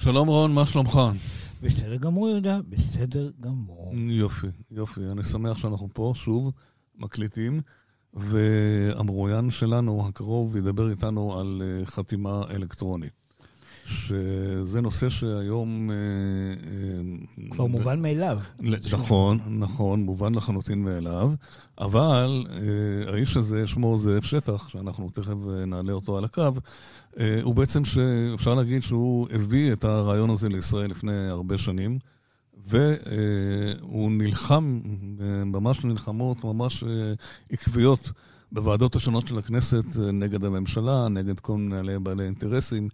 שלום רון, מה שלומך? בסדר גמור, יהודה, בסדר גמור. יופי, יופי. אני שמח שאנחנו פה, שוב, מקליטים, והמרואיין שלנו, הקרוב, ידבר איתנו על אה, חתימה אלקטרונית. שזה נושא שהיום... אה, אה, כבר מובן מאליו. נכון, נכון, מובן לחלוטין מאליו, אבל אה, האיש הזה, שמו זאב שטח, שאנחנו תכף נעלה אותו על הקו, הוא בעצם, אפשר להגיד שהוא הביא את הרעיון הזה לישראל לפני הרבה שנים. והוא נלחם, ממש נלחמות ממש עקביות בוועדות השונות של הכנסת נגד הממשלה, נגד כל מנהלי בעלי אינטרסים,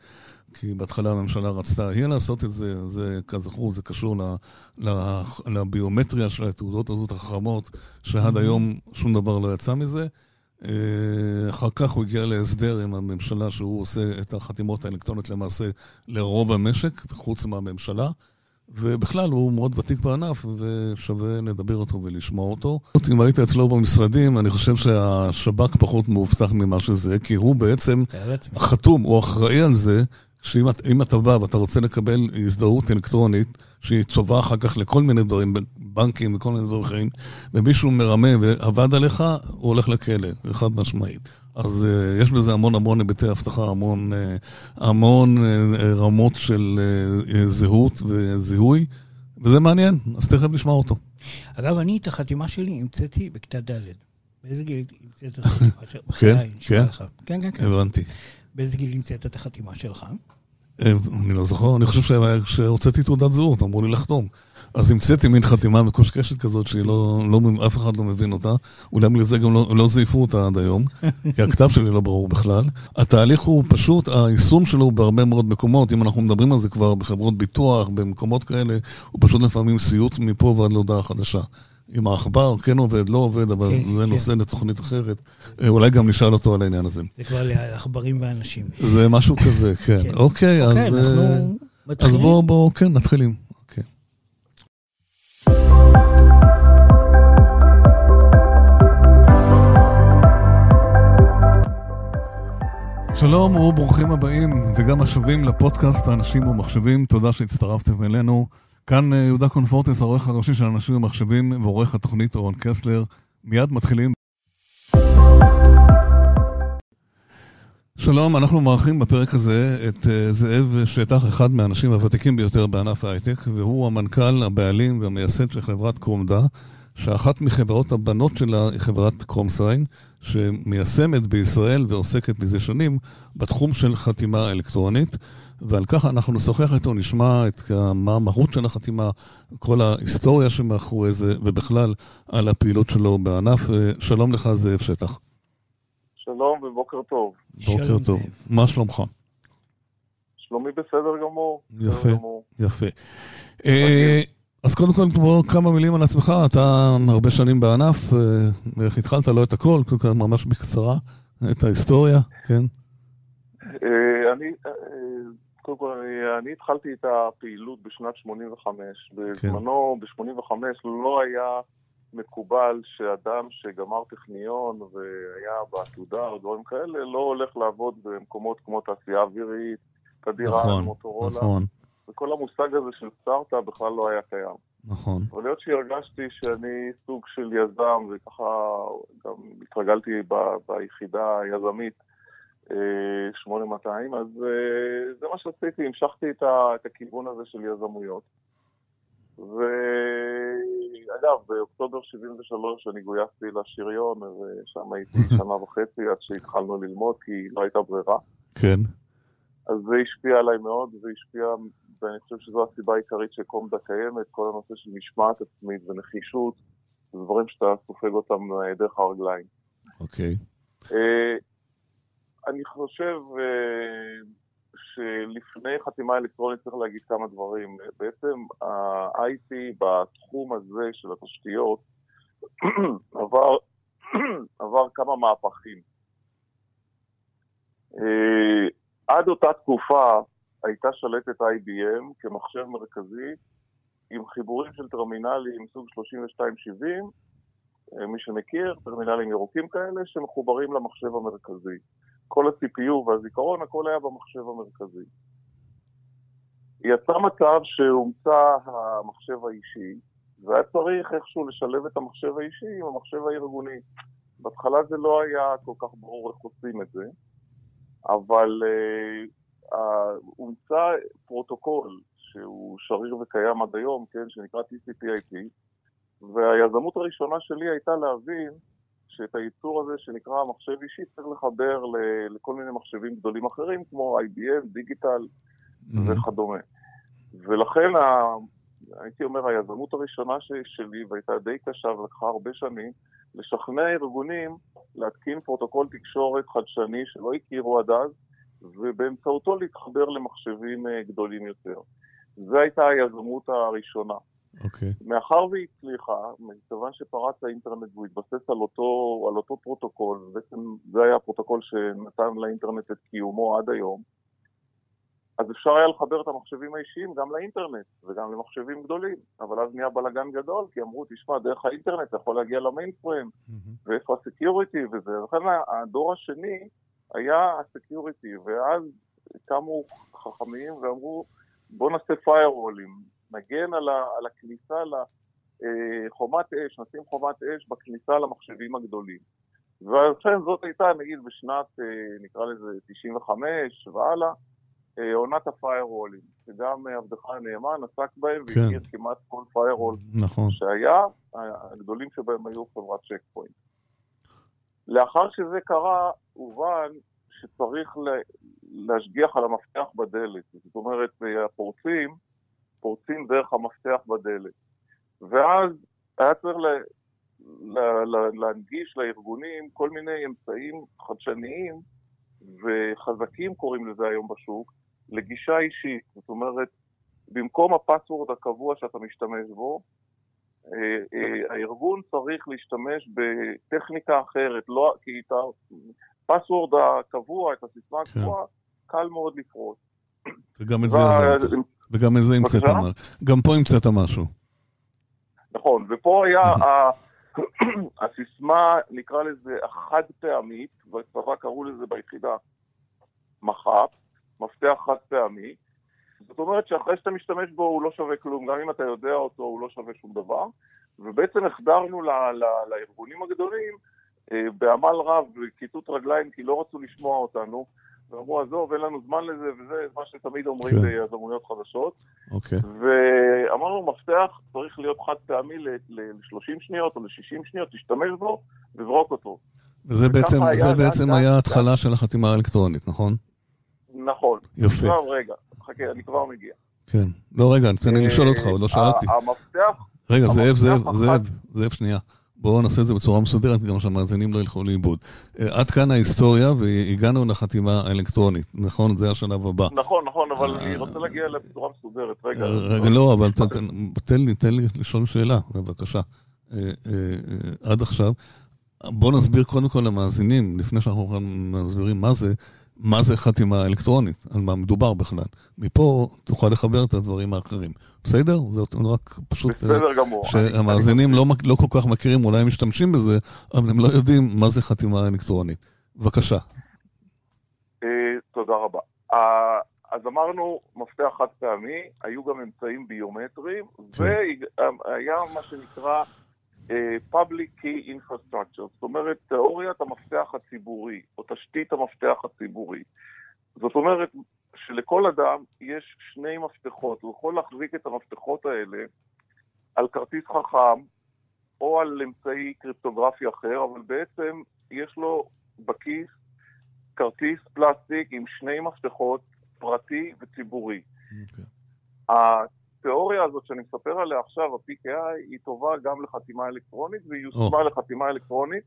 כי בהתחלה הממשלה רצתה היא לעשות את זה, זה כזכור, זה קשור לביומטריה של התעודות הזאת החכמות, שעד היום שום דבר לא יצא מזה. אה, אחר כך הוא הגיע להסדר עם הממשלה שהוא עושה את החתימות האלקטרוניות למעשה לרוב המשק, חוץ מהממשלה. ובכלל, הוא מאוד ותיק בענף, ושווה לדבר אותו ולשמוע אותו. אם היית אצלו במשרדים, אני חושב שהשב"כ פחות מאובטח ממה שזה, כי הוא בעצם חתום, הוא אחראי על זה שאם אתה בא ואתה רוצה לקבל הזדהות אלקטרונית, שהיא צובעה אחר כך לכל מיני דברים, בנקים וכל מיני דברים אחרים, ומישהו מרמה ועבד עליך, הוא הולך לכלא, חד משמעית. אז uh, יש בזה המון המון היבטי אבטחה, המון, uh, המון uh, רמות של uh, זהות וזיהוי, וזה מעניין, אז תכף נשמע אותו. אגב, אני את החתימה שלי המצאתי בכיתה ד'. באיזה גיל המצאת את החתימה שלך? כן, כן. כן, כן, כן. הבנתי. באיזה גיל המצאת את החתימה שלך? אה, אני לא זוכר, אני חושב שהוצאתי תעודת זהות, אמרו לי לחתום. אז המצאתי מין חתימה מקושקשת כזאת שאף לא, לא, אחד לא מבין אותה. אולי בגלל זה גם לא, לא זייפו אותה עד היום, כי הכתב שלי לא ברור בכלל. התהליך הוא פשוט, היישום שלו הוא בהרבה מאוד מקומות. אם אנחנו מדברים על זה כבר בחברות ביטוח, במקומות כאלה, הוא פשוט לפעמים סיוט מפה ועד להודעה חדשה. אם העכבר כן עובד, לא עובד, אבל כן, זה כן. נושא לתוכנית אחרת. אה, אולי גם נשאל אותו על העניין הזה. זה כבר לעכברים ואנשים. זה משהו כזה, כן. כן. אוקיי, אז... אוקיי, אנחנו אה, מתחילים. אז בואו, בוא, כן, נתחילים. אוקיי. שלום וברוכים הבאים וגם השבים לפודקאסט האנשים ומחשבים. תודה שהצטרפתם אלינו. כאן אה, יהודה קונפורטס, העורך הראשי של אנשים ומחשבים ועורך התוכנית אורן קסלר. מיד מתחילים. שלום, אנחנו מארחים בפרק הזה את אה, זאב שטח, אחד מהאנשים הוותיקים ביותר בענף ההייטק, והוא המנכ"ל, הבעלים והמייסד של חברת קרומדה, שאחת מחברות הבנות שלה היא חברת קרומסיין, שמיישמת בישראל ועוסקת מזה שנים בתחום של חתימה אלקטרונית. ועל כך אנחנו נשוחח איתו, נשמע את מה המהות של החתימה, כל ההיסטוריה שמאחורי זה, ובכלל על הפעילות שלו בענף. שלום לך, זאב שטח. שלום ובוקר טוב. בוקר טוב. זאב. מה שלומך? שלומי בסדר גמור. יפה, גמור. יפה. אה, אז קודם כל, בוא כמה מילים על עצמך. אתה הרבה שנים בענף, אה, איך התחלת? לא את הכל, ממש בקצרה, את ההיסטוריה, כן? אה, אני קודם כל, אני, התחלתי את הפעילות בשנת 85. בזמנו, כן. ב-85 לא היה מקובל שאדם שגמר טכניון והיה בעתודה או דברים כאלה, לא הולך לעבוד במקומות כמו תעשייה אווירית, תדירה, נכון, מוטורולה. נכון. וכל המושג הזה של סטארט-אפ בכלל לא היה קיים. נכון. אבל להיות שהרגשתי שאני סוג של יזם, וככה גם התרגלתי ב- ביחידה היזמית, 8200, אז אה, זה מה שעשיתי, המשכתי את, את הכיוון הזה של יזמויות. ואגב, באוקטובר 73 אני גויסתי לשריון, ושם הייתי שנה וחצי עד שהתחלנו ללמוד, כי לא הייתה ברירה. כן. אז זה השפיע עליי מאוד, זה השפיע, ואני חושב שזו הסיבה העיקרית שקומדה קיימת, כל הנושא של משמעת עצמית ונחישות, זה דברים שאתה סופג אותם אה, דרך הרגליים. אוקיי. Okay. אה, אני חושב uh, שלפני חתימה אלקטרונית צריך להגיד כמה דברים. בעצם ה-IT בתחום הזה של התשתיות עבר, עבר כמה מהפכים. Uh, עד אותה תקופה הייתה שלטת IBM כמחשב מרכזי עם חיבורים של טרמינלים סוג 3270, אה, מי שמכיר, טרמינלים ירוקים כאלה, שמחוברים למחשב המרכזי. כל ה-CPU והזיכרון, הכל היה במחשב המרכזי. יצא מצב שהומצא המחשב האישי, והיה צריך איכשהו לשלב את המחשב האישי עם המחשב הארגוני. בהתחלה זה לא היה כל כך ברור איך עושים את זה, אבל אה, הומצא פרוטוקול שהוא שריר וקיים עד היום, כן, שנקרא TCP/IP, והיזמות הראשונה שלי הייתה להבין שאת היצור הזה שנקרא מחשב אישי צריך לחבר לכל מיני מחשבים גדולים אחרים כמו IBM, Digital mm-hmm. וכדומה. ולכן. הייתי אומר, היזמות הראשונה שלי, והייתה די קשה ולקחה הרבה שנים, לשכנע ארגונים להתקין פרוטוקול תקשורת חדשני שלא הכירו עד אז, ובאמצעותו להתחבר למחשבים אה, גדולים יותר. זו הייתה היזמות הראשונה. אוקיי. Okay. מאחר והיא הצליחה, מכיוון שפרץ האינטרנט והוא התבסס על אותו, על אותו פרוטוקול, ובעצם זה היה הפרוטוקול שנתן לאינטרנט את קיומו עד היום, אז אפשר היה לחבר את המחשבים האישיים גם לאינטרנט וגם למחשבים גדולים, אבל אז נהיה בלאגן גדול, כי אמרו, תשמע, דרך האינטרנט אתה יכול להגיע ל mainframe, mm-hmm. ואיפה ה security וזה, לכן הדור השני היה ה security, ואז קמו חכמים ואמרו, בוא נעשה פיירולים, נגן על, ה, על הכניסה לחומת אה, אש, נשים חומת אש בכניסה למחשבים הגדולים. ולכן זאת הייתה, נגיד, בשנת, אה, נקרא לזה, 95 והלאה, אה, עונת הפיירולים, שגם עבדך הנאמן עסק בהם כן. והכיר כמעט כל firewall נכון. שהיה, הגדולים שבהם היו חברת צ'ק פוינט. לאחר שזה קרה, הובן שצריך להשגיח על המפתח בדלת. זאת אומרת, הפורצים פורצים דרך המפתח בדלת. ואז היה צריך לה, לה, לה, להנגיש לארגונים כל מיני אמצעים חדשניים וחזקים, קוראים לזה היום בשוק, לגישה אישית. זאת אומרת, במקום הפסוורד הקבוע שאתה משתמש בו, אה, אה, הארגון צריך להשתמש בטכניקה אחרת, לא, כי את הפסוורד הקבוע, את הסיסמה כן. הקבועה, קל מאוד לפרוץ. וגם את זה... וגם את זה המצאת, גם פה המצאת משהו. נכון, ופה היה הסיסמה, נקרא לזה, החד פעמית, בצבא קראו לזה ביחידה מח"פ, מפתח חד פעמי. זאת אומרת שאחרי שאתה משתמש בו הוא לא שווה כלום, גם אם אתה יודע אותו הוא לא שווה שום דבר. ובעצם החדרנו ל- ל- לארגונים הגדולים אה, בעמל רב, בכיתות רגליים, כי לא רצו לשמוע אותנו, ואמרו, עזוב, אין לנו זמן לזה, וזה מה שתמיד אומרים כן. ביזמויות חדשות. אוקיי. ואמרנו, מפתח צריך להיות חד פעמי ל-30 שניות או ל-60 שניות, תשתמש בו וזרוק אותו. וזה בעצם, היה, זה בעצם היה ההתחלה של החתימה האלקטרונית, נכון? נכון. יפה. עכשיו רגע, חכה, אני כבר מגיע. כן. לא, רגע, תן לי לשאול אותך, עוד לא שאלתי. המפתח... רגע, זאב, זאב, זאב, זאב, שנייה. בואו נעשה את זה בצורה מסודרת, גם שהמאזינים לא ילכו לאיבוד. אה, עד כאן ההיסטוריה, והגענו לחתימה האלקטרונית, נכון? זה השלב הבא. נכון, נכון, אבל אני אה, רוצה להגיע בצורה מסודרת. רגע. רגע, לא, אבל תן לי, תן לי לשאול שאלה, בבקשה. אה, עד עכשיו, בואו נסביר קודם כל למאזינים, לפני שאנחנו מסבירים מה זה, מה זה חתימה אלקטרונית, על מה מדובר בכלל. מפה תוכל לחבר את הדברים האחרים. בסדר? זה רק פשוט... בסדר uh, גמור. שהמאזינים לא, לא כל כך מכירים, אולי הם משתמשים בזה, אבל הם לא יודעים מה זה חתימה אלקטרונית. בבקשה. Uh, תודה רבה. Uh, אז אמרנו, מפתח חד פעמי, היו גם אמצעים ביומטריים, כן. והיה מה שנקרא אה, public Key Infrastructure, זאת אומרת תיאוריית המפתח הציבורי, או תשתית המפתח הציבורי. זאת אומרת שלכל אדם יש שני מפתחות, הוא יכול להחזיק את המפתחות האלה על כרטיס חכם או על אמצעי קריפטוגרפי אחר, אבל בעצם יש לו בכיס כרטיס פלסטיק עם שני מפתחות, פרטי וציבורי. Okay. התיאוריה הזאת שאני מספר עליה עכשיו, ה-PKI, היא טובה גם לחתימה אלקטרונית, והיא יושמה oh. לחתימה אלקטרונית,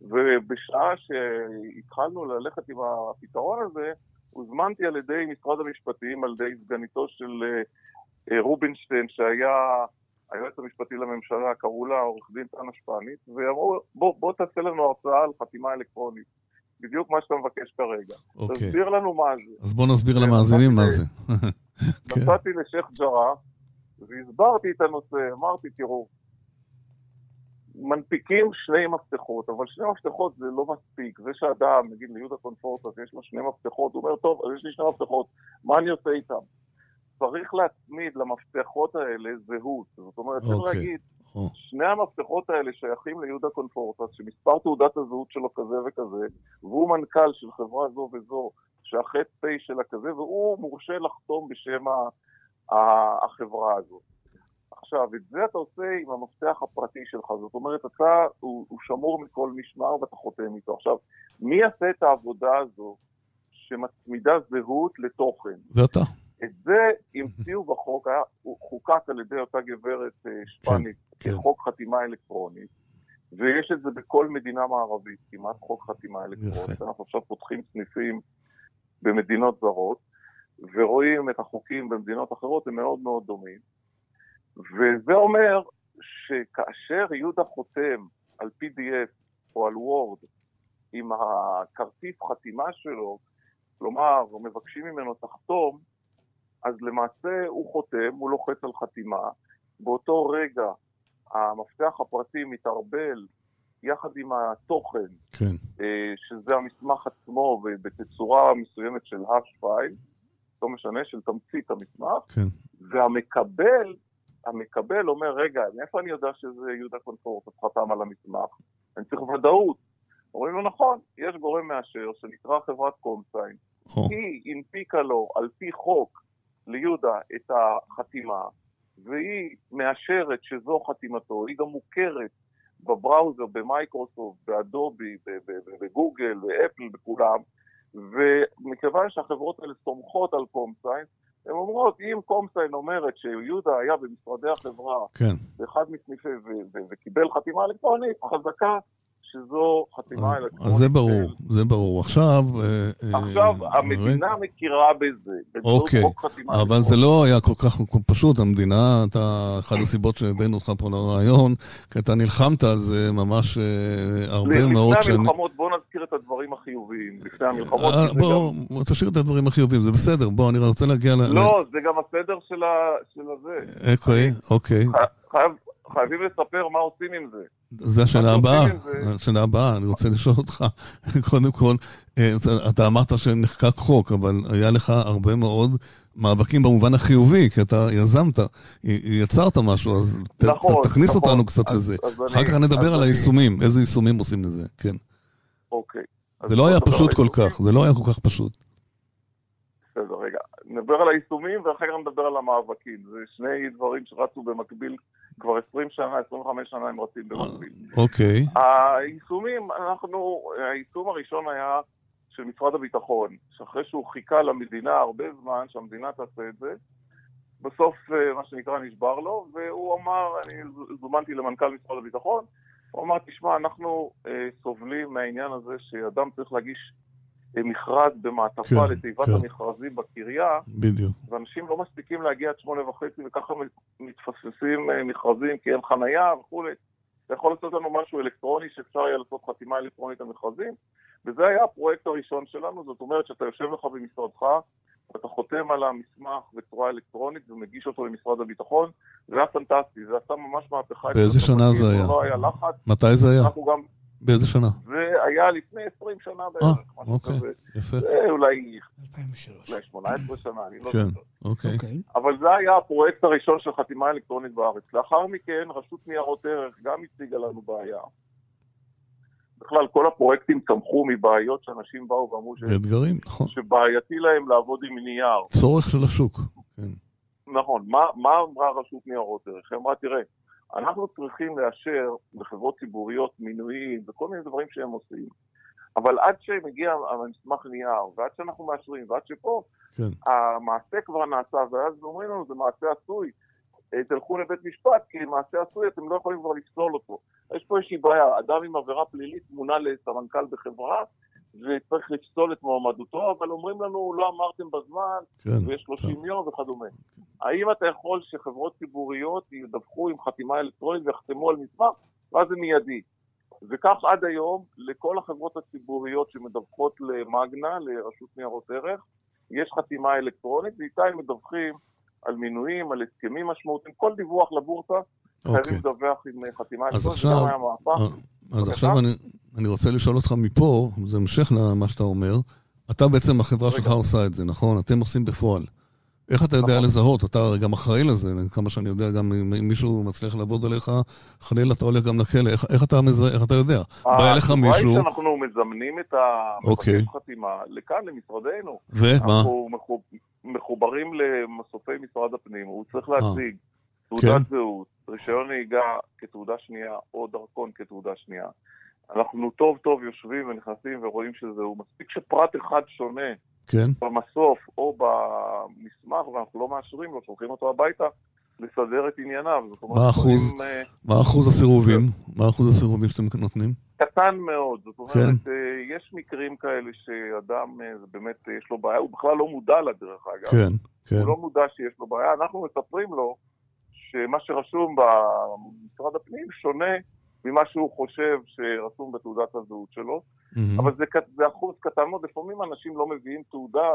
ובשעה שהתחלנו ללכת עם הפתרון הזה, הוזמנתי על ידי משרד המשפטים, על ידי סגניתו של אה, רובינשטיין, שהיה היועץ המשפטי לממשלה, קראו לה עורך דין טנה שפנית, ואמרו, בוא, בוא תעשה לנו הרצאה על חתימה אלקטרונית. בדיוק מה שאתה מבקש כרגע. Okay. אוקיי. תסביר לנו מה זה. אז בוא נסביר למאזינים מה זה. נסעתי לשייח' ג'ראח, והסברתי את הנושא, אמרתי, תראו, מנפיקים שני מפתחות, אבל שני מפתחות זה לא מספיק. זה שאדם, נגיד ליהודה קונפורטס, יש לו שני מפתחות, הוא אומר, טוב, אז יש לי שני מפתחות, מה אני עושה איתם? צריך להצמיד למפתחות האלה זהות. זאת אומרת, צריך okay. אוקיי. להגיד, oh. שני המפתחות האלה שייכים ליהודה קונפורטס, שמספר תעודת הזהות שלו כזה וכזה, והוא מנכ"ל של חברה זו וזו, שהחטא פ' שלה כזה, והוא מורשה לחתום בשם החברה הזו. עכשיו, את זה אתה עושה עם המפתח הפרטי שלך, זאת אומרת, אתה, הוא, הוא שמור מכל משמר ואתה חותם איתו. עכשיו, מי יעשה את העבודה הזו שמצמידה זהות לתוכן? זה אתה. את זה המציאו בחוק, היה, הוא חוקק על ידי אותה גברת אה, שפנית כן, כחוק כן. חתימה אלקטרונית, ויש את זה בכל מדינה מערבית, כמעט חוק חתימה אלקטרונית. יפה. אנחנו עכשיו פותחים סניפים במדינות זרות, ורואים את החוקים במדינות אחרות, הם מאוד מאוד דומים. וזה אומר שכאשר יהודה חותם על PDF או על וורד עם הכרטיס חתימה שלו, כלומר, מבקשים ממנו תחתום, אז למעשה הוא חותם, הוא לוחץ על חתימה, באותו רגע המפתח הפרטי מתערבל יחד עם התוכן, כן. אה, שזה המסמך עצמו בתצורה מסוימת של האש פייל, לא משנה, של תמצית המסמך, כן. והמקבל המקבל אומר, רגע, מאיפה אני יודע שזה יהודה קונפורט חתם על המסמך? אני צריך ודאות. אומרים לו, נכון, יש גורם מאשר שנקרא חברת קומסיין, oh. היא הנפיקה לו על פי חוק ליהודה את החתימה, והיא מאשרת שזו חתימתו, היא גם מוכרת בבראוזר, במייקרוסופט, באדובי, בגוגל, באפל, בכולם, ומכיוון שהחברות האלה סומכות על קומסיין, הן אומרות, אם קומסיין אומרת שיהודה היה במשרדי החברה, כן. באחד מסניפי וקיבל חתימה אלקטרונית, חזקה שזו חתימה אלקטרונית. אז זה ברור, זה ברור. עכשיו... אה, עכשיו, אה, המדינה מכירה בזה. אוקיי, אבל זה לא היה כל כך פשוט. המדינה, אתה, אחת הסיבות שהבאנו אותך פה לרעיון, כי אתה נלחמת על זה ממש אה, הרבה מאוד שנים. לפני המלחמות, בוא נזכיר את הדברים החיוביים. לפני המלחמות. בוא, תשאיר את הדברים החיוביים, זה בסדר. בוא, אני רוצה להגיע ל... לא, זה גם הסדר של הזה. אוקיי, אוקיי. חייבים לספר מה עושים עם זה. זה השאלה הבאה, השאלה הבאה, אני רוצה לשאול אותך, קודם כל, אה, אתה אמרת שנחקק חוק, אבל היה לך הרבה מאוד מאבקים במובן החיובי, כי אתה יזמת, יצרת משהו, אז נכון, תכניס נכון. אותנו קצת לזה. אחר כך נדבר על היישומים, איזה יישומים עושים לזה, כן. אוקיי. זה לא היה פשוט כל כך, זה לא היה כל כך פשוט. בסדר, רגע. נדבר על היישומים ואחר כך נדבר על המאבקים. זה שני דברים שרצו במקביל כבר 20 שנה, 25 שנה הם רצים במקביל. אוקיי. היישומים, אנחנו, היישום הראשון היה של משרד הביטחון, שאחרי שהוא חיכה למדינה הרבה זמן, שהמדינה תעשה את זה, בסוף, אה, מה שנקרא, נשבר לו, והוא אמר, אני זומנתי למנכ"ל משרד הביטחון, הוא אמר, תשמע, אנחנו אה, סובלים מהעניין הזה שאדם צריך להגיש מכרז במעטפה כן, לתיבת כן. המכרזים בקריה. בדיוק. ואנשים לא מספיקים להגיע עד שמונה וחצי וככה מתפספסים אה, מכרזים כי אין חנייה וכולי. אתה יכול לעשות לנו משהו אלקטרוני שאפשר יהיה לעשות חתימה אלקטרונית על מכרזים? וזה היה הפרויקט הראשון שלנו, זאת אומרת שאתה יושב לך במשרדך, ואתה חותם על המסמך בצורה אלקטרונית ומגיש אותו למשרד הביטחון, זה היה פנטסטי, זה עשה ממש מהפכה. באיזה שנה זה היה? לא היה לחץ. מתי זה היה? אנחנו גם באיזה שנה? זה היה לפני 20 שנה בערך. אה, אוקיי, יפה. זה אולי... 2003. אולי 18 שנה, אני לא כן, זוכר. אוקיי. אוקיי. אבל זה היה הפרויקט הראשון של חתימה אלקטרונית בארץ. לאחר מכן, רשות ניירות ערך גם הציגה לנו בעיה. בכלל, כל הפרויקטים צמחו מבעיות שאנשים באו ואמרו ש... אתגרים, נכון. שבעייתי להם לעבוד עם נייר. צורך של השוק, כן. נכון. מה, מה אמרה רשות ניירות ערך? היא אמרה, תראה, אנחנו צריכים לאשר בחברות ציבוריות מינויים וכל מיני דברים שהם עושים, אבל עד שמגיע המסמך נייר, ועד שאנחנו מאשרים, ועד שפה, כן. המעשה כבר נעשה, ואז אומרים לנו, זה מעשה עשוי. אה, תלכו לבית משפט, כי מעשה עשוי אתם לא יכולים כבר לפסול אותו. יש פה איזושהי בעיה, אדם עם עבירה פלילית מונה לסמנכ"ל בחברה, וצריך לפסול את מועמדותו, אבל אומרים לנו, לא אמרתם בזמן, כן, ויש 30 כן. יום וכדומה. האם אתה יכול שחברות ציבוריות ידווחו עם חתימה אלקטרונית ויחתמו על מסמך, ואז זה מיידי. וכך עד היום, לכל החברות הציבוריות שמדווחות למאגנה, לרשות ניירות ערך, יש חתימה אלקטרונית, ואיתה הם מדווחים על מינויים, על הסכמים משמעותיים, כל דיווח לבורסה אוקיי. חייבים לדווח עם חתימה אלקטרונית, זה גם היה מהפך. אז עכשיו אני, אני רוצה לשאול אותך מפה, זה המשך למה שאתה אומר, אתה בעצם, החברה שלך עושה את זה, נכון? אתם עושים בפועל. איך אתה יודע נכון. לזהות? אתה הרי גם אחראי לזה, כמה שאני יודע, גם אם מישהו מצליח לעבוד עליך, חלילה אתה הולך גם לכלא, איך, איך, אתה, מזהה, איך אתה יודע? בא אליך מישהו... שאנחנו מזמנים את המבקש אוקיי. חתימה לכאן, למשרדנו. ומה? אנחנו מחוברים למסופי משרד הפנים, הוא צריך אה. להציג תעודת כן. זהות, רישיון נהיגה כתעודה שנייה או דרכון כתעודה שנייה. אנחנו טוב טוב יושבים ונכנסים ורואים שזהו. מספיק שפרט אחד שונה כן. במסוף או במסמך, ואנחנו לא מאשרים לו, שולחים אותו הביתה לסדר את ענייניו. מה אחוז, עם, אה, מה אחוז הסירובים? מה אחוז הסירובים שאתם נותנים? קטן מאוד. זאת אומרת, כן. אה, יש מקרים כאלה שאדם, אה, זה באמת, יש לו בעיה, הוא בכלל לא מודע לה, דרך אגב. כן, כן. הוא לא מודע שיש לו בעיה. אנחנו מספרים לו שמה שרשום במשרד הפנים שונה ממה שהוא חושב שרשום בתעודת הזהות שלו. Mm-hmm. אבל זה, זה אחוז קטן מאוד, לפעמים אנשים לא מביאים תעודה,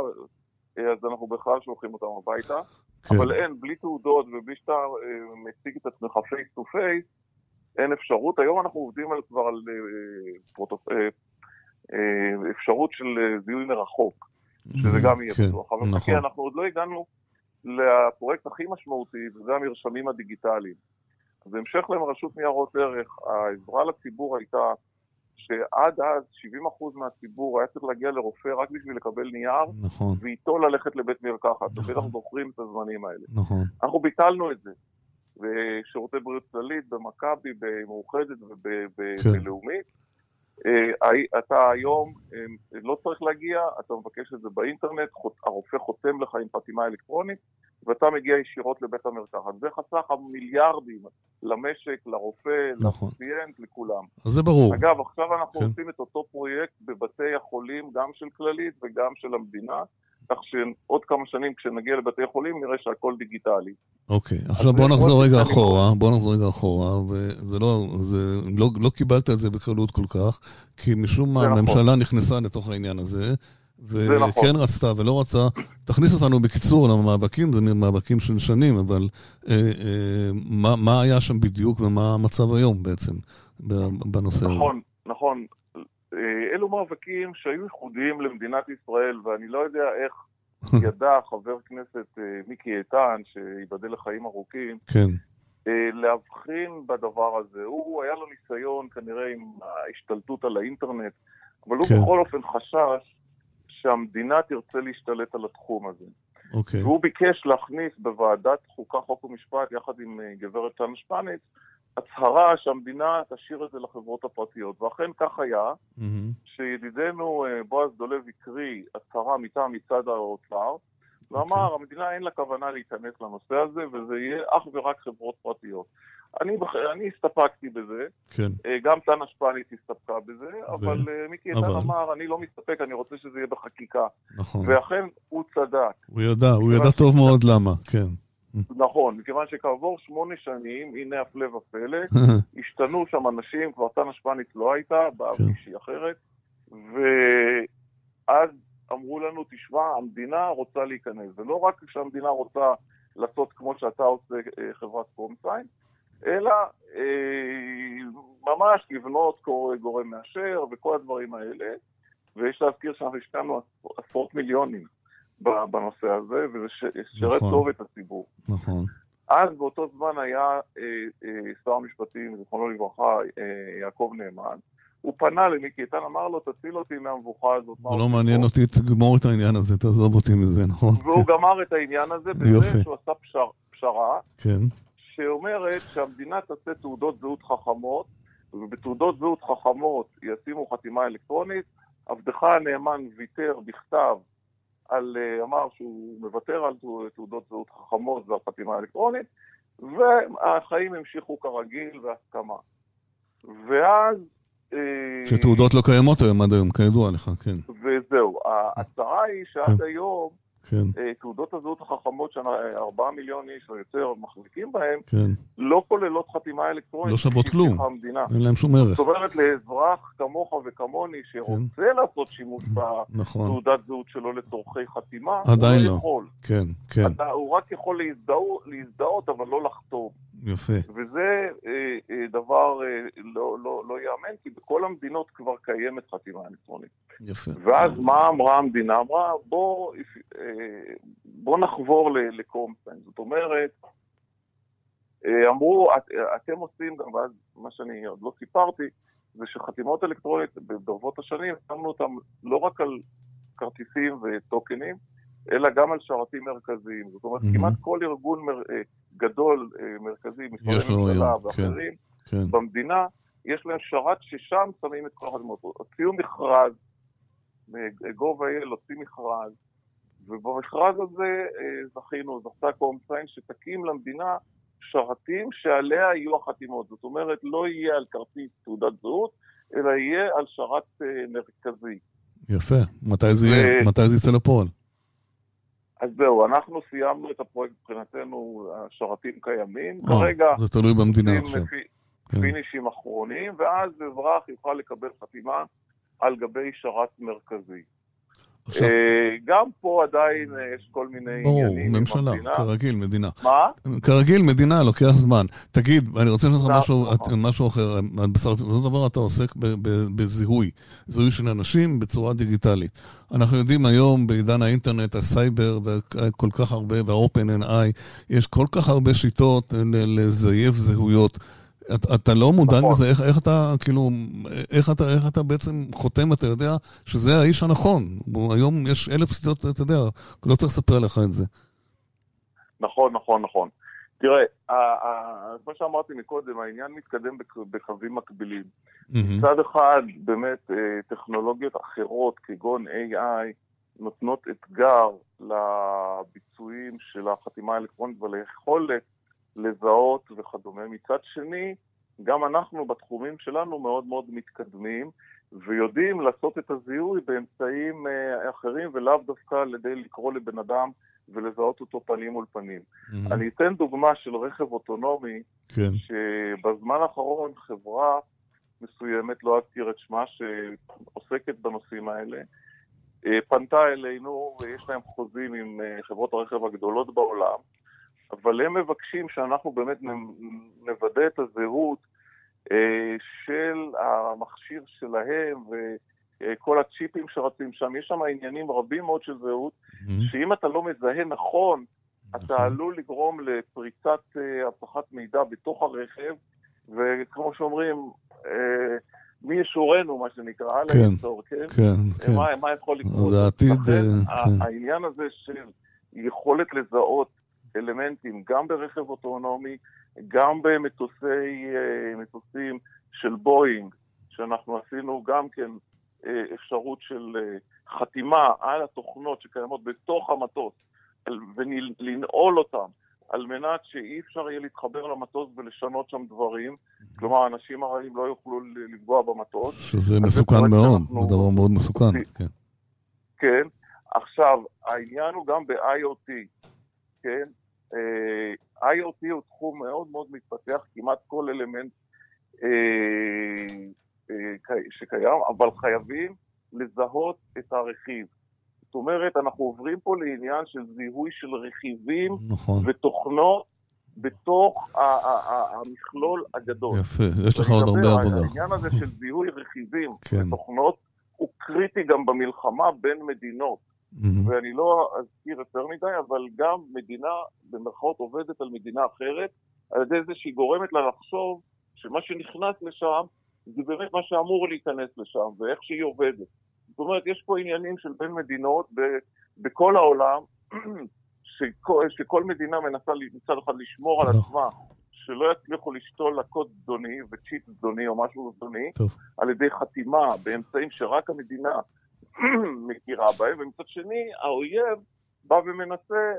אה, אז אנחנו בכלל שולחים אותם הביתה. כן. אבל אין, בלי תעודות ובלי שאתה אה, מציג את עצמך face to face, אין אפשרות. היום אנחנו עובדים על, כבר על אה, פרוטופ... אה, אה, אפשרות של זיהוי מרחוק, שזה גם יהיה כן, בטוח. אבל נכון. אנחנו עוד לא הגענו לפרויקט הכי משמעותי, וזה המרשמים הדיגיטליים. בהמשך לרשות ניירות ערך, העזרה לציבור הייתה שעד אז 70% מהציבור היה צריך להגיע לרופא רק בשביל לקבל נייר, נכון. ואיתו ללכת לבית מרקחת. נכון. ובטח זוכרים את הזמנים האלה. נכון. אנחנו ביטלנו את זה. בשירותי בריאות כללית, במכבי, במאוחדת ובלאומית. כן. אה, אתה היום אה, לא צריך להגיע, אתה מבקש את זה באינטרנט, הרופא חותם לך עם חתימה אלקטרונית, ואתה מגיע ישירות לבית המרקחת. זה חסך המיליארדים למשק, לרופא, נכון. לפציינט, לכולם. אז זה ברור. אגב, עכשיו אנחנו כן. עושים את אותו פרויקט בבתי החולים, גם של כללית וגם של המדינה. כך שעוד כמה שנים כשנגיע לבתי חולים נראה שהכל דיגיטלי. אוקיי, עכשיו בוא נחזור רגע אחורה, בוא נחזור רגע אחורה, וזה לא, זה, לא, לא קיבלת את זה בקלות כל כך, כי משום מה נכון. הממשלה נכון. נכנסה לתוך העניין הזה, וכן נכון. רצתה ולא רצה, תכניס אותנו בקיצור למאבקים, זה מאבקים של שנים, אבל אה, אה, מה, מה היה שם בדיוק ומה המצב היום בעצם בנושא נכון, הזה? נכון, נכון. אה, אלו מאבקים שהיו ייחודיים למדינת ישראל, ואני לא יודע איך ידע חבר כנסת אה, מיקי איתן, שייבדל לחיים ארוכים, כן. אה, להבחין בדבר הזה. הוא, היה לו ניסיון כנראה עם ההשתלטות על האינטרנט, אבל הוא כן. בכל אופן חשש שהמדינה תרצה להשתלט על התחום הזה. אוקיי. והוא ביקש להכניס בוועדת חוקה, חוק ומשפט, יחד עם גברת טאנה שפניץ, הצהרה שהמדינה תשאיר את זה לחברות הפרטיות. ואכן כך היה, mm-hmm. שידידנו אה, בועז דולב הקריא הצהרה מטעם מצד האוצר, okay. ואמר, אוקיי. המדינה אין לה כוונה להיכנס לנושא הזה, וזה יהיה אך ורק חברות פרטיות. אני. אני הסתפקתי בזה, כן. אה, גם טנה שפנית הסתפקה בזה, ו... אבל אה, מיקי איתן אבל... אמר, אני לא מסתפק, אני רוצה שזה יהיה בחקיקה. נכון. ואכן, הוא צדק. הוא ידע, הוא ידע טוב מאוד למה, כן. נכון, מכיוון שכעבור שמונה שנים, הנה הפלא ופלא, השתנו שם אנשים, כבר טנה שפניץ לא הייתה, באה כן. מישהי אחרת, ואז אמרו לנו, תשמע, המדינה רוצה להיכנס. ולא רק שהמדינה רוצה לעשות כמו שאתה עושה אה, חברת קומסיין, אלא אה, ממש לבנות גורם מאשר וכל הדברים האלה. ויש להזכיר שאנחנו השקענו עשרות מיליונים בנושא הזה, וזה שרת נכון, טוב את הציבור. נכון. אז באותו זמן היה אה, אה, שר המשפטים, זיכרונו לברכה, אה, יעקב נאמן. הוא פנה למיקי איתן, אמר לו, תציל אותי מהמבוכה הזאת. זה לא מעניין אותי, תגמור את העניין הזה, תעזוב אותי מזה, נכון? והוא גמר את העניין הזה בזה שהוא עשה פשר, פשרה, כן. שאומרת שהמדינה תעשה תעודות זהות חכמות, ובתעודות זהות חכמות ישימו חתימה אלקטרונית. עבדך הנאמן ויתר בכתב על, אה, אמר שהוא מוותר על תעודות זהות חכמות ועל חתימה אלקטרונית, והחיים המשיכו כרגיל בהסכמה. ואז... אה, שתעודות לא קיימות היום עד היום, כידוע לך, כן. וזהו, ההצהרה היא שעד כן. היום כן. אה, תעודות הזהות החכמות שארבעה מיליון איש או יותר מחזיקים בהן, כן. לא כוללות חתימה אלקטרונית. לא שוות כלום, אין להם שום ערך. זאת אומרת, לאזרח כמוך וכמוני שרוצה כן. לעשות שימוש נכון. בתעודת זהות שלו לצורכי חתימה, עדיין הוא לא יכול. כן, כן. אתה, הוא רק יכול להזדהות, להזדהות אבל לא לחתום. יפה. וזה אה, אה, דבר אה, לא, לא, לא ייאמן, כי בכל המדינות כבר קיימת חתימה אלקטרונית. יפה. ואז מה אמרה המדינה? אמרה, בוא, בואו נחבור לקומפיין. זאת אומרת, אה, אמרו, את, אתם עושים, גם ואז מה שאני עוד לא סיפרתי, זה שחתימות אלקטרוניות ברבות השנים, שמנו אותם לא רק על כרטיסים וטוקנים, אלא גם על שרתים מרכזיים. זאת אומרת, mm-hmm. כמעט כל ארגון מר, אה, גדול אה, מרכזי, משרדי ממשלה ואחרים, כן, כן. במדינה, יש להם שרת ששם שמים את כל החתימות. הוציאו מכרז, gov.il הוציא מכרז, ובמכרז הזה זכינו, זכתה קומפיין, שתקים למדינה שרתים שעליה יהיו החתימות. זאת אומרת, לא יהיה על כרטיס תעודת זהות, אלא יהיה על שרת מרכזי. יפה. מתי זה, יהיה. מתי זה יצא לפועל? אז זהו, אנחנו סיימנו את הפרויקט מבחינתנו, השרתים קיימים. או, אה, כרגע... זה תלוי במדינה עכשיו. לפי כן. פינישים אחרונים, ואז אזרח יוכל לקבל חתימה על גבי שרת מרכזי. עכשיו... אה, גם פה עדיין אה, יש כל מיני עניינים. ברור, ממשלה, כרגיל, מדינה. מה? כרגיל, מדינה, לוקח זמן. תגיד, אני רוצה לשאול אותך משהו, נכון. משהו אחר. בסופו דבר אתה עוסק בזיהוי. זיהוי של אנשים בצורה דיגיטלית. אנחנו יודעים היום, בעידן האינטרנט, הסייבר, וכל כך הרבה, וה-open יש כל כך הרבה שיטות לזייף זהויות. אתה, אתה לא מודאג נכון. מזה, איך, איך אתה, כאילו, איך אתה, איך אתה בעצם חותם, אתה יודע שזה האיש הנכון. היום יש אלף סיטות, אתה יודע, לא צריך לספר לך את זה. נכון, נכון, נכון. תראה, כמו שאמרתי מקודם, העניין מתקדם בקווים מקבילים. מצד אחד, באמת, אה, טכנולוגיות אחרות, כגון AI, נותנות אתגר לביצועים של החתימה האלקטרונית וליכולת לזהות וכדומה. מצד שני, גם אנחנו בתחומים שלנו מאוד מאוד מתקדמים ויודעים לעשות את הזיהוי באמצעים uh, אחרים ולאו דווקא על ידי לקרוא לבן אדם ולזהות אותו פנים מול פנים. Mm-hmm. אני אתן דוגמה של רכב אוטונומי, כן. שבזמן האחרון חברה מסוימת, לא אזכיר את שמה, שעוסקת בנושאים האלה, אה, פנתה אלינו ויש להם חוזים עם אה, חברות הרכב הגדולות בעולם, אבל הם מבקשים שאנחנו באמת נוודא את הזהות אה, של המכשיר שלהם וכל הצ'יפים שרצים שם. יש שם עניינים רבים מאוד של זהות. שאם אתה לא מזהה נכון, אתה נכון. עלול לגרום לפריצת אה, אבטחת מידע בתוך הרכב, וכמו שאומרים, אה, מי ישורנו, מה שנקרא, על כן, היצור, כן? כן, כן. מה, מה יכול לקרות? זה עתיד... לכן, כן. העניין הזה של יכולת לזהות אלמנטים גם ברכב אוטונומי, גם במטוסי, אה, של בואינג, שאנחנו עשינו גם כן אה, אפשרות של אה, חתימה על התוכנות שקיימות בתוך המטוס ולנעול אותם על מנת שאי אפשר יהיה להתחבר למטוס ולשנות שם דברים. כלומר, האנשים הרעים לא יוכלו לפגוע במטוס. שזה מסוכן מאוד, זה דבר מאוד מסוכן, כן. כן. עכשיו, העניין הוא גם ב-IoT, כן? אה, IoT הוא תחום מאוד מאוד מתפתח, כמעט כל אלמנט אה, אה, שקיים, אבל חייבים לזהות את הרכיב. זאת אומרת, אנחנו עוברים פה לעניין של זיהוי של רכיבים נכון. ותוכנות בתוך המכלול הגדול. יפה, יש לך עוד הרבה עבודה. העניין הזה של זיהוי רכיבים כן. ותוכנות הוא קריטי גם במלחמה בין מדינות. Mm-hmm. ואני לא אזכיר יותר מדי, אבל גם מדינה, במרכאות, עובדת על מדינה אחרת, על ידי זה שהיא גורמת לה לחשוב שמה שנכנס לשם, זה באמת מה שאמור להיכנס לשם, ואיך שהיא עובדת. זאת אומרת, יש פה עניינים של בין מדינות ב- בכל העולם, שכל, שכל מדינה מנסה מצד אחד לשמור על עצמה, שלא יצליחו לשתול לה קוד זדוני וצ'יפ זדוני או משהו זדוני, על ידי חתימה באמצעים שרק המדינה מכירה בהם, ומצד שני האויב בא ומנסה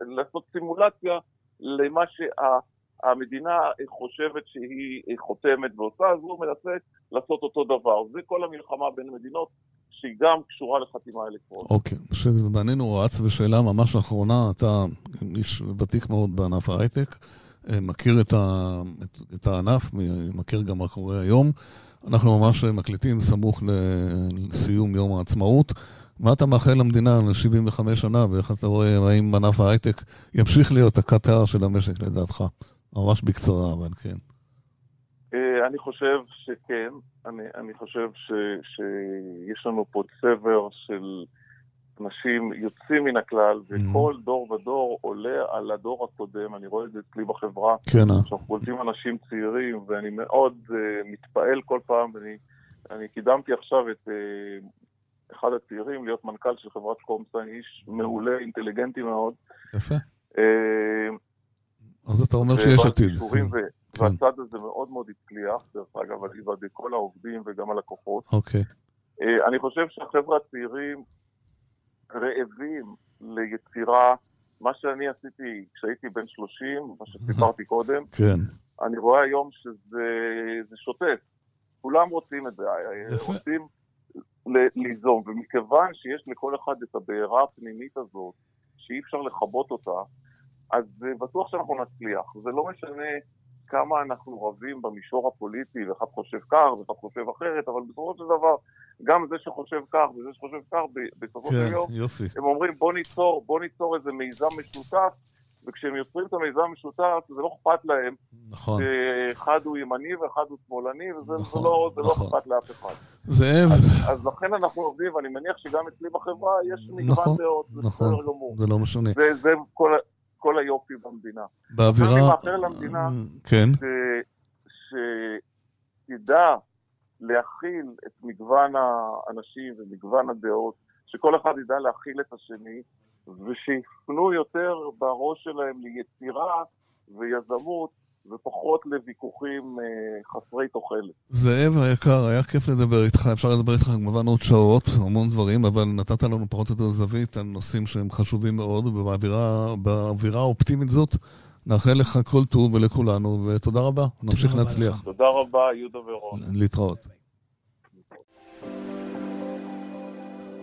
לעשות סימולציה למה שהמדינה חושבת שהיא חותמת ועושה, אז הוא מנסה לעשות אותו דבר. זה כל המלחמה בין מדינות. שהיא גם קשורה לחתימה אלקטרונית. אוקיי, okay. מעניין רץ בשאלה ממש אחרונה, אתה איש ותיק מאוד בענף ההייטק, אה, מכיר את, ה, את, את הענף, מכיר גם מה קורה היום. אנחנו ממש מקליטים סמוך לסיום יום העצמאות. מה אתה מאחל למדינה ל-75 שנה, ואיך אתה רואה, האם ענף ההייטק ימשיך להיות הקטר של המשק לדעתך? ממש בקצרה, אבל כן. אה, אני חושב שכן, אני, אני חושב ש, שיש לנו פה צבר של אנשים יוצאים מן הכלל, וכל mm-hmm. דור ודור עולה על הדור הקודם, אני רואה את זה אצלי בחברה, כן, אה. שאנחנו קולטים אנשים צעירים, ואני מאוד uh, מתפעל כל פעם, ואני קידמתי עכשיו את uh, אחד הצעירים להיות מנכ"ל של חברת קומסה, איש מעולה, אינטליגנטי מאוד. יפה. Uh, אז אתה אומר שיש עתיד. כן. והצד הזה מאוד מאוד הצליח, דרך אגב, על כל העובדים וגם הלקוחות. אוקיי. Uh, אני חושב שהחבר'ה הצעירים רעבים ליצירה. מה שאני עשיתי כשהייתי בן 30, מה שסיפרתי קודם, כן. אני רואה היום שזה שוטף. כולם רוצים את זה, רוצים ליזום, ומכיוון שיש לכל אחד את הבעירה הפנימית הזאת, שאי אפשר לכבות אותה, אז בטוח שאנחנו נצליח. זה לא משנה כמה אנחנו רבים במישור הפוליטי, ואחד חושב כך ואחד חושב אחרת, אבל בסופו של דבר, גם זה שחושב כך וזה שחושב כך, בסופו כן, של יום, יופי. הם אומרים בוא ניצור, בוא ניצור איזה מיזם משותף, וכשהם יוצרים את המיזם המשותף, זה לא אכפת להם. נכון. שאחד הוא ימני ואחד הוא שמאלני, וזה נכון, לא, זה לא נכון. לא אכפת לאף אחד. זאב. אז, אז לכן אנחנו עובדים, ואני מניח שגם אצלי בחברה יש מגוון נכון, דעות, זה נכון, בסדר גמור. זה לא משנה. זה, זה כל, כל היופי במדינה. באווירה... אני מאחל למדינה כן. שתדע להכיל את מגוון האנשים ומגוון הדעות, שכל אחד ידע להכיל את השני, ושיפנו יותר בראש שלהם ליצירה ויזמות, ופחות לוויכוחים אה, חסרי תוחלת. זאב היקר, היה כיף לדבר איתך, אפשר לדבר איתך כמובן עוד שעות, המון דברים, אבל נתת לנו פחות או יותר זווית על נושאים שהם חשובים מאוד, ובאווירה האופטימית זאת, נאחל לך כל טוב ולכולנו, ותודה רבה, נמשיך להצליח. תודה רבה, יהודה ורון. להתראות.